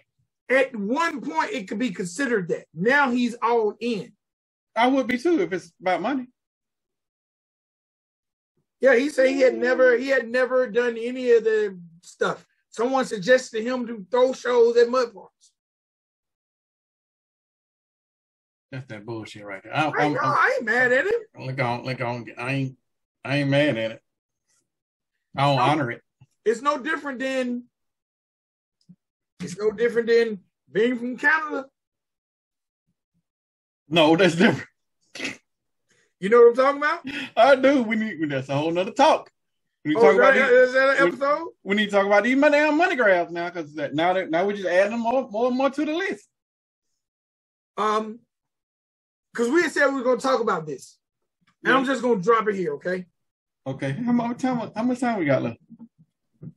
at one point it could be considered that. Now he's all in. I would be too if it's about money. Yeah, he said he had never he had never done any of the stuff. Someone suggested him to throw shows at mud parks. That's that bullshit right there. I, I, I'm, I ain't mad at it. Look on, look on. I ain't, I ain't mad at it. I don't no, honor it. It's no different than. It's no different than being from Canada. No, that's different. You know what I'm talking about? I do. We need. That's a whole nother talk. We oh, talk about that, these, is that an episode? Need to talk about these damn money grabs now because now that now we're just adding more, more and more to the list. Um, because we said we were going to talk about this, and yeah. I'm just going to drop it here, okay? Okay. How much time? How much time we got left?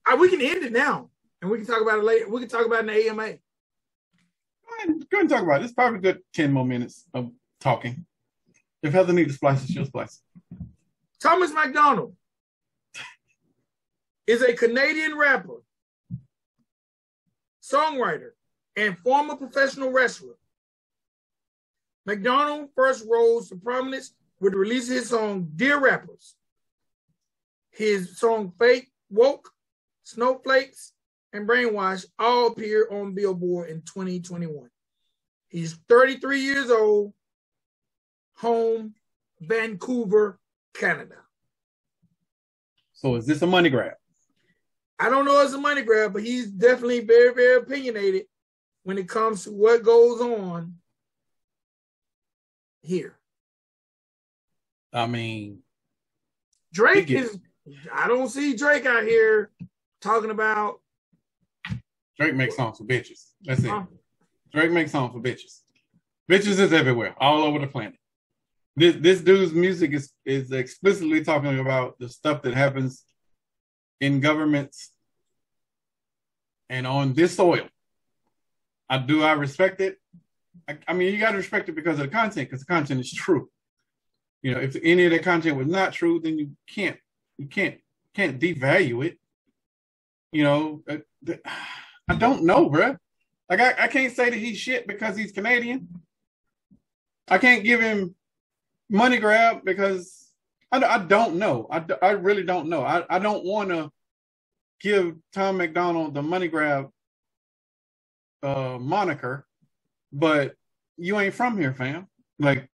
Uh, we can end it now, and we can talk about it later. We can talk about it in the AMA. Go ahead, go and talk about it. It's probably good ten more minutes of talking. If Heather needs to splice it, she'll splice it. Thomas MacDonald is a Canadian rapper songwriter, and former professional wrestler. MacDonald first rose to prominence with the release of his song Dear Rappers. His song Fake Woke, Snowflakes, and Brainwash all appeared on Billboard in 2021. He's 33 years old, home, Vancouver, Canada. So is this a money grab? I don't know it's a money grab, but he's definitely very, very opinionated when it comes to what goes on here. I mean, Drake is. I don't see Drake out here talking about. Drake makes songs for bitches. That's it. Drake makes songs for bitches. Bitches is everywhere, all over the planet. This this dude's music is is explicitly talking about the stuff that happens in governments and on this soil. I do I respect it. I, I mean, you got to respect it because of the content, because the content is true. You know, if any of the content was not true, then you can't you can't can't devalue it. You know, uh, I don't know, bro. Like I, I can't say that he's shit because he's Canadian. I can't give him money grab because I, I don't know. I, I really don't know. I, I don't want to give Tom MacDonald the money grab uh, moniker, but you ain't from here, fam. Like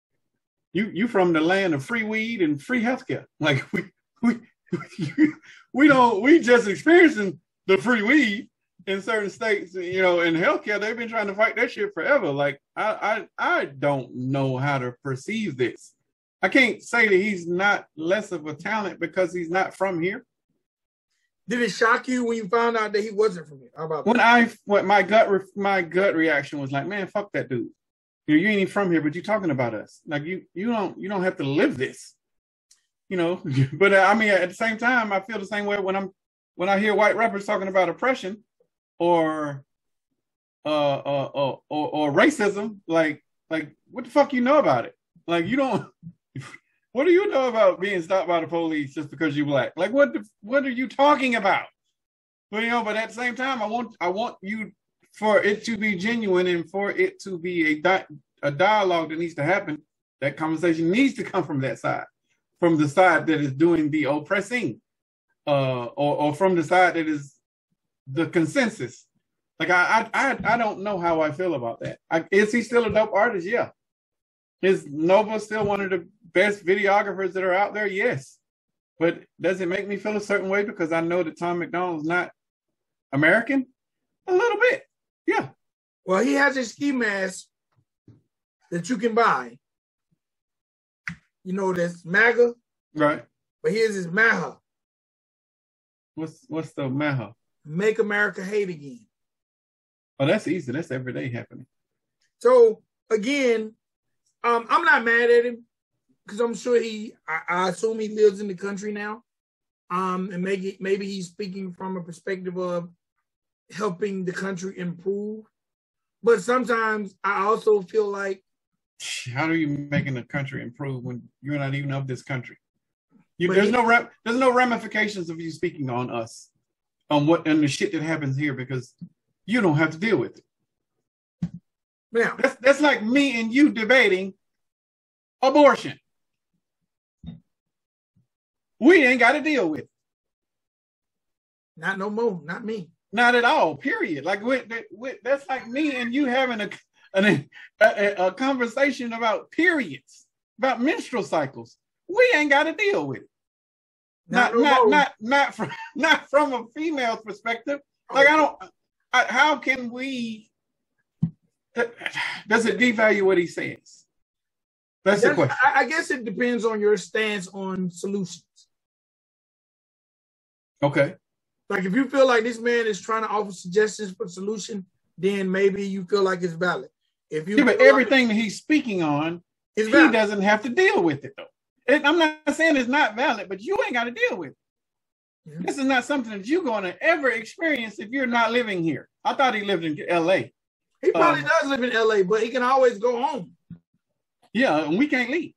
you you from the land of free weed and free healthcare. Like we we we don't we just experiencing the free weed in certain states, you know, in healthcare, they've been trying to fight that shit forever. Like I I I don't know how to perceive this. I can't say that he's not less of a talent because he's not from here. Did it shock you when you found out that he wasn't from here? How about when that? I what my gut re, my gut reaction was like, man, fuck that dude. You know, you ain't even from here, but you talking about us. Like you you don't you don't have to live this. You know, but uh, I mean at the same time, I feel the same way when I'm when I hear white rappers talking about oppression or uh, uh, uh or, or racism. Like like what the fuck you know about it? Like you don't what do you know about being stopped by the police just because you're black? Like what the, what are you talking about? But you know, but at the same time, I want I want you for it to be genuine and for it to be a di- a dialogue that needs to happen. That conversation needs to come from that side, from the side that is doing the oppressing, uh, or or from the side that is the consensus. Like I I I, I don't know how I feel about that. I, is he still a dope artist? Yeah. Is Nova still one of the best videographers that are out there? Yes. But does it make me feel a certain way because I know that Tom MacDonald's not American? A little bit. Yeah. Well, he has a ski mask that you can buy. You know, that's MAGA. Right. But here's his MAHA. What's what's the MAHA? Make America Hate Again. Oh, that's easy. That's every day happening. So again, um, I'm not mad at him because I'm sure he, I, I, assume he lives in the country now. Um, and maybe maybe he's speaking from a perspective of helping the country improve. But sometimes I also feel like how are you making the country improve when you're not even of this country? You, there's he, no there's no ramifications of you speaking on us, on what and the shit that happens here because you don't have to deal with it. Now that's that's like me and you debating abortion. We ain't got to deal with it. Not no more. Not me. Not at all. Period. Like with, with, that's like me and you having a, a, a, a conversation about periods, about menstrual cycles. We ain't got to deal with it. Not not not, not not from not from a female's perspective. Like I don't. I, how can we? Does it devalue what he says? That's the question. I, I guess it depends on your stance on solutions. Okay. Like if you feel like this man is trying to offer suggestions for solution, then maybe you feel like it's valid. If you yeah, but everything like that he's speaking on, he valid. doesn't have to deal with it though. It, I'm not saying it's not valid, but you ain't got to deal with it. Mm-hmm. This is not something that you're going to ever experience if you're not living here. I thought he lived in L.A. He probably um, does live in L.A., but he can always go home. Yeah, and we can't leave.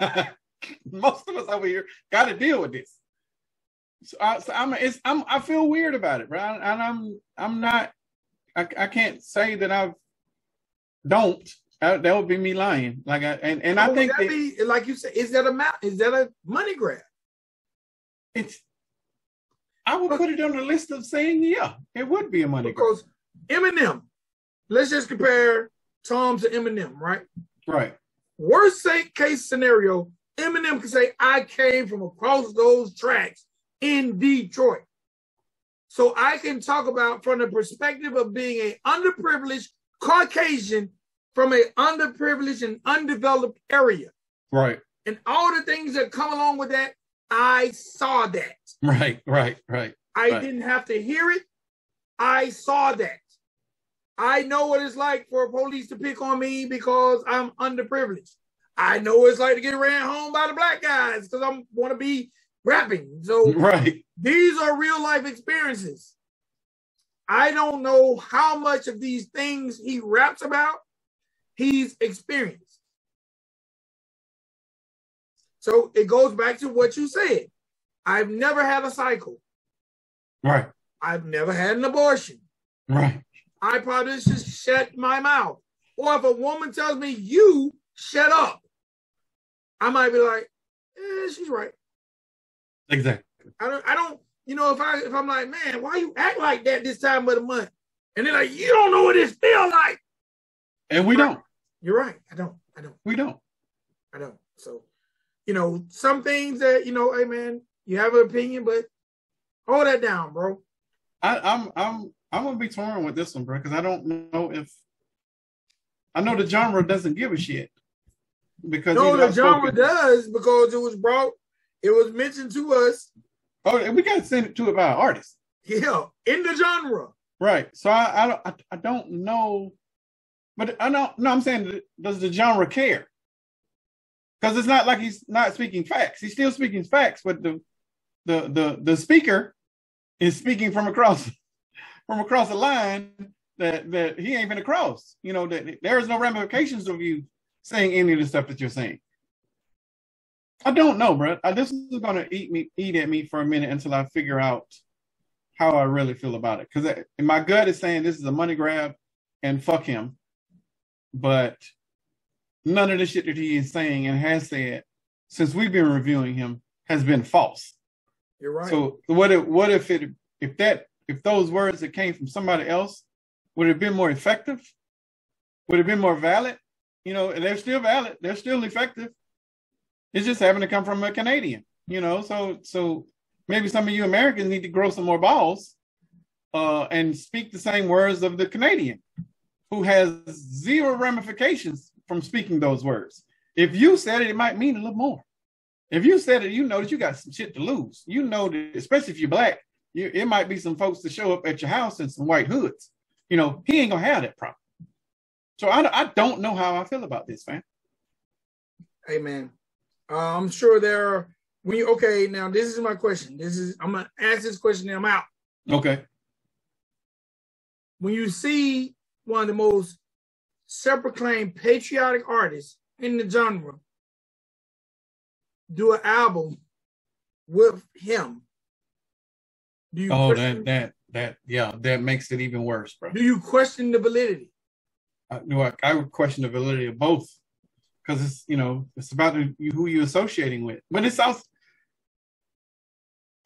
Most of us over here got to deal with this. So, I, so I'm, it's, I'm, I feel weird about it, right? And I'm, I'm not, I, I can't say that I've don't. I, that would be me lying. Like I and, and I think that, be, like you said, is that a map? Is that a money grab? It's. I would put it on the list of saying yeah, it would be a money because grab. Eminem. Let's just compare Tom to Eminem, right? Right. Worst case scenario, Eminem can say, "I came from across those tracks in Detroit." So I can talk about from the perspective of being an underprivileged Caucasian from a underprivileged and undeveloped area. Right. And all the things that come along with that, I saw that. Right, right, right. I right. didn't have to hear it. I saw that. I know what it's like for police to pick on me because I'm underprivileged. I know what it's like to get ran home by the black guys because I'm want to be rapping. So right. these are real life experiences. I don't know how much of these things he raps about he's experienced. So it goes back to what you said. I've never had a cycle. Right. I've never had an abortion. Right. I probably just shut my mouth. Or if a woman tells me, you shut up, I might be like, eh, she's right. Exactly. I don't. I don't. You know, if I if I'm like, man, why you act like that this time of the month? And they're like, you don't know what it feel like. And we don't. You're right. I don't. I don't. We don't. I don't. So, you know, some things that you know, hey man, you have an opinion, but hold that down, bro. I, I'm I'm I'm gonna be torn with this one, bro, because I don't know if I know the genre doesn't give a shit. Because no, the genre does because it was brought it was mentioned to us. Oh, we got to send it to it by an artist. Yeah, in the genre. Right. So I I don't I, I don't know, but I don't. No, I'm saying, does the genre care? Because it's not like he's not speaking facts. He's still speaking facts, but the the the the speaker is speaking from across from across the line that that he ain't been across. You know that there is no ramifications of you saying any of the stuff that you're saying. I don't know, bro. I, this is going to eat me, eat at me for a minute until I figure out how I really feel about it. Because my gut is saying this is a money grab and fuck him. But none of the shit that he is saying and has said since we've been reviewing him has been false. You're right. So what if what if it if that if those words that came from somebody else would have been more effective? Would have been more valid? You know, and they're still valid. They're still effective. It's just having to come from a Canadian, you know. So so maybe some of you Americans need to grow some more balls uh, and speak the same words of the Canadian, who has zero ramifications from speaking those words. If you said it, it might mean a little more. If you said it, you know that you got some shit to lose. You know that, especially if you're black, you, it might be some folks to show up at your house in some white hoods. You know, he ain't gonna have that problem. So I, I don't know how I feel about this, man. Man. Uh, I'm sure there are when you okay now. This is my question. This is I'm gonna ask this question. And I'm out. Okay. When you see one of the most self-proclaimed patriotic artists in the genre do an album with him, do you? Oh, that that that yeah, that makes it even worse, bro. Do you question the validity? I, do I, I would question the validity of both because it's you know it's about who you're associating with. But it's also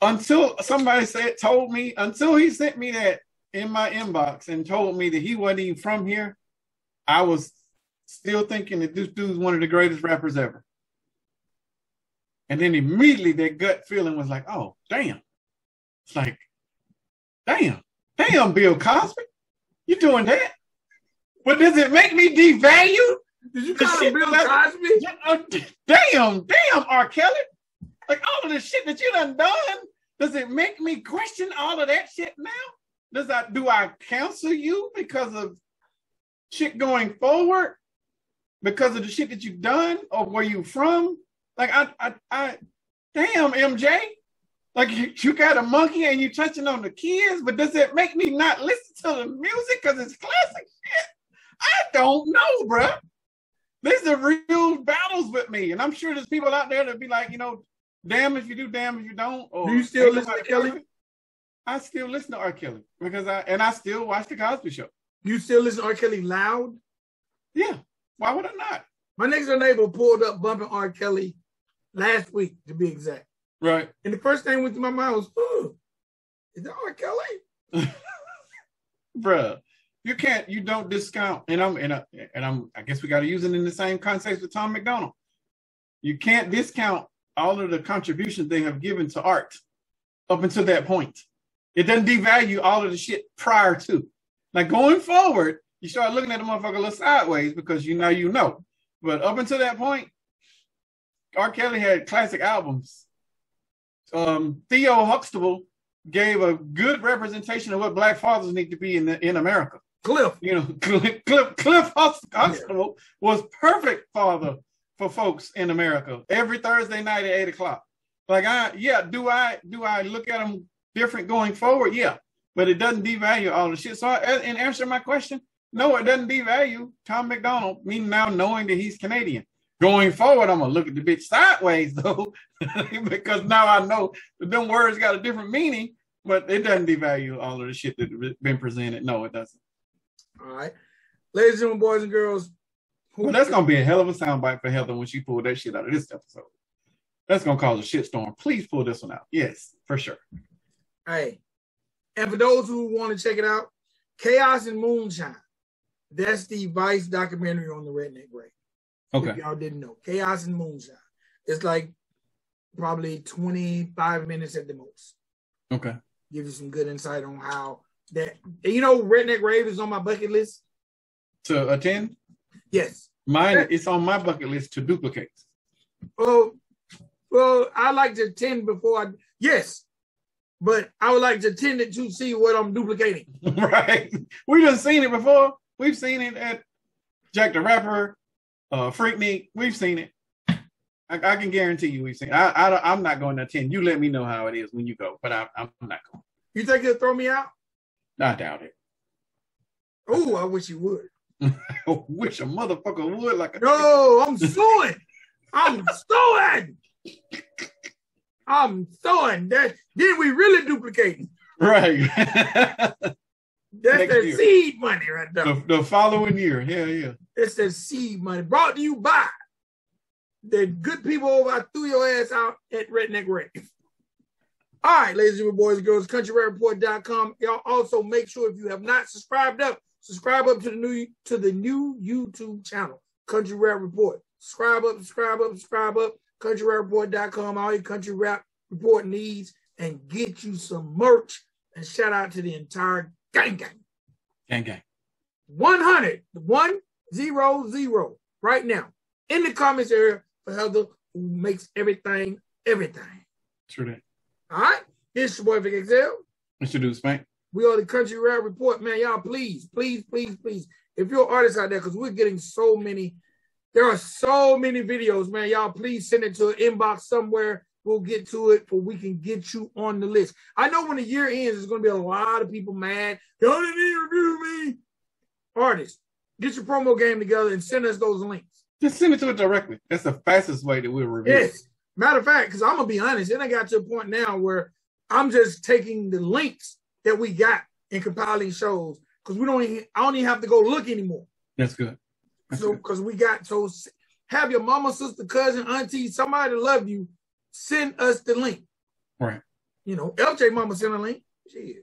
until somebody said told me until he sent me that in my inbox and told me that he wasn't even from here, I was still thinking that this dude's one of the greatest rappers ever. And then immediately that gut feeling was like, oh damn. It's like, damn, damn, Bill Cosby, you doing that? But does it make me devalue did you call him Bill Cosby? Uh, damn, damn, R. Kelly. Like all of the shit that you done done, does it make me question all of that shit now? Does that do I counsel you because of shit going forward? Because of the shit that you've done or where you from? Like I I I damn MJ. Like you, you got a monkey and you touching on the kids, but does it make me not listen to the music because it's classic shit? I don't know, bruh these are real battles with me, and I'm sure there's people out there that be like, you know, damn if you do, damn if you don't. Or, do you still listen to R. Kelly? I still listen to R. Kelly because I and I still watch the Cosby Show. You still listen to R. Kelly loud? Yeah. Why would I not? My next door neighbor pulled up bumping R. Kelly last week, to be exact. Right. And the first thing went through my mind was, oh, is that R. Kelly? Bruh, you can't, you don't discount, and I'm and, I, and I'm I guess we gotta use it in the same context with Tom MacDonald You can't discount all of the contributions they have given to art up until that point. It doesn't devalue all of the shit prior to. Like going forward, you start looking at the motherfucker a little sideways because you know you know. But up until that point, R. Kelly had classic albums. Um, Theo Huxtable gave a good representation of what black fathers need to be in the, in America. Cliff, you know, Cliff Cliff, Cliff Huxtable yeah. was perfect father for folks in America every Thursday night at eight o'clock. Like I, yeah, do I do I look at them different going forward? Yeah, but it doesn't devalue all the shit. So, I, in answer my question, no, it doesn't devalue Tom MacDonald, Me now knowing that he's Canadian. Going forward, I'm gonna look at the bitch sideways though, because now I know that them words got a different meaning, but it doesn't devalue all of the shit that's been presented. No, it doesn't. All right, ladies and gentlemen, boys and girls. Well, that's gonna be a hell of a soundbite for Heather when she pulled that shit out of this episode. That's gonna cause a shitstorm. Please pull this one out. Yes, for sure. Hey, and for those who want to check it out, Chaos and Moonshine. That's the Vice documentary on the Redneck Rave. Okay. If y'all didn't know, Chaos and Moonshine. It's like probably 25 minutes at the most. Okay. Give you some good insight on how that you know Redneck Rave is on my bucket list. To attend? Yes. Mine it's on my bucket list to duplicate. Well, well, I like to attend before I yes, but I would like to attend it to see what I'm duplicating. right. We have just seen it before. We've seen it at Jack the Rapper, uh, Freaknik. We've seen it. I, I, can guarantee you we've seen. It. I, I I'm not going to attend. You let me know how it is when you go, but I, am not going. You think he'll throw me out? I doubt it. Oh, I wish you would. I wish a motherfucker would like a. No, I'm suing. I'm suing. I'm suing. That then we really duplicating. Right. That's Next the year. seed money right there. The, the, following year. Yeah, yeah. It's the seed money brought to you by the good people over. I threw your ass out at Redneck Rave. All right, ladies and boys and girls, countryrappereport.com. Y'all also make sure if you have not subscribed up, subscribe up to the new to the new YouTube channel, Country Rap Report. Subscribe up, subscribe up, subscribe up, countryrappereport.com. All your country rap report needs and get you some merch. And shout out to the entire Gang gang. Gang gang. 100, 100 right now in the comments area for Heather who makes everything everything. True that. All right. It's your boy Vic Excel. Mr. Dude Spank. We are the Country Rap Report, man. Y'all, please, please, please, please. If you're an artist out there, because we're getting so many, there are so many videos, man. Y'all, please send it to an inbox somewhere We'll get to it for we can get you on the list. I know when the year ends, there's going to be a lot of people mad. Y'all didn't review me. Artists, get your promo game together and send us those links. Just send it to it directly. That's the fastest way that we'll review. Yes. Matter of fact, because I'm gonna be honest, it I got to a point now where I'm just taking the links that we got and compiling shows because we don't even I don't even have to go look anymore. That's good. That's so because we got so have your mama, sister, cousin, auntie, somebody love you send us the link. Right. You know, LJ mama sent a link. She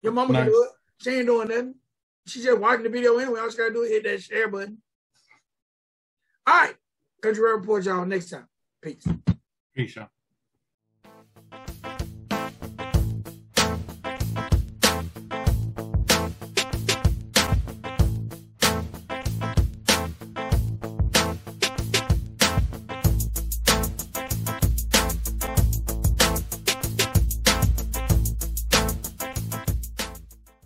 Your mama nice. can do it. She ain't doing nothing. She just watching the video anyway. All she gotta do is hit that share button. All right. Country Report, y'all. Next time. Peace. Peace, y'all.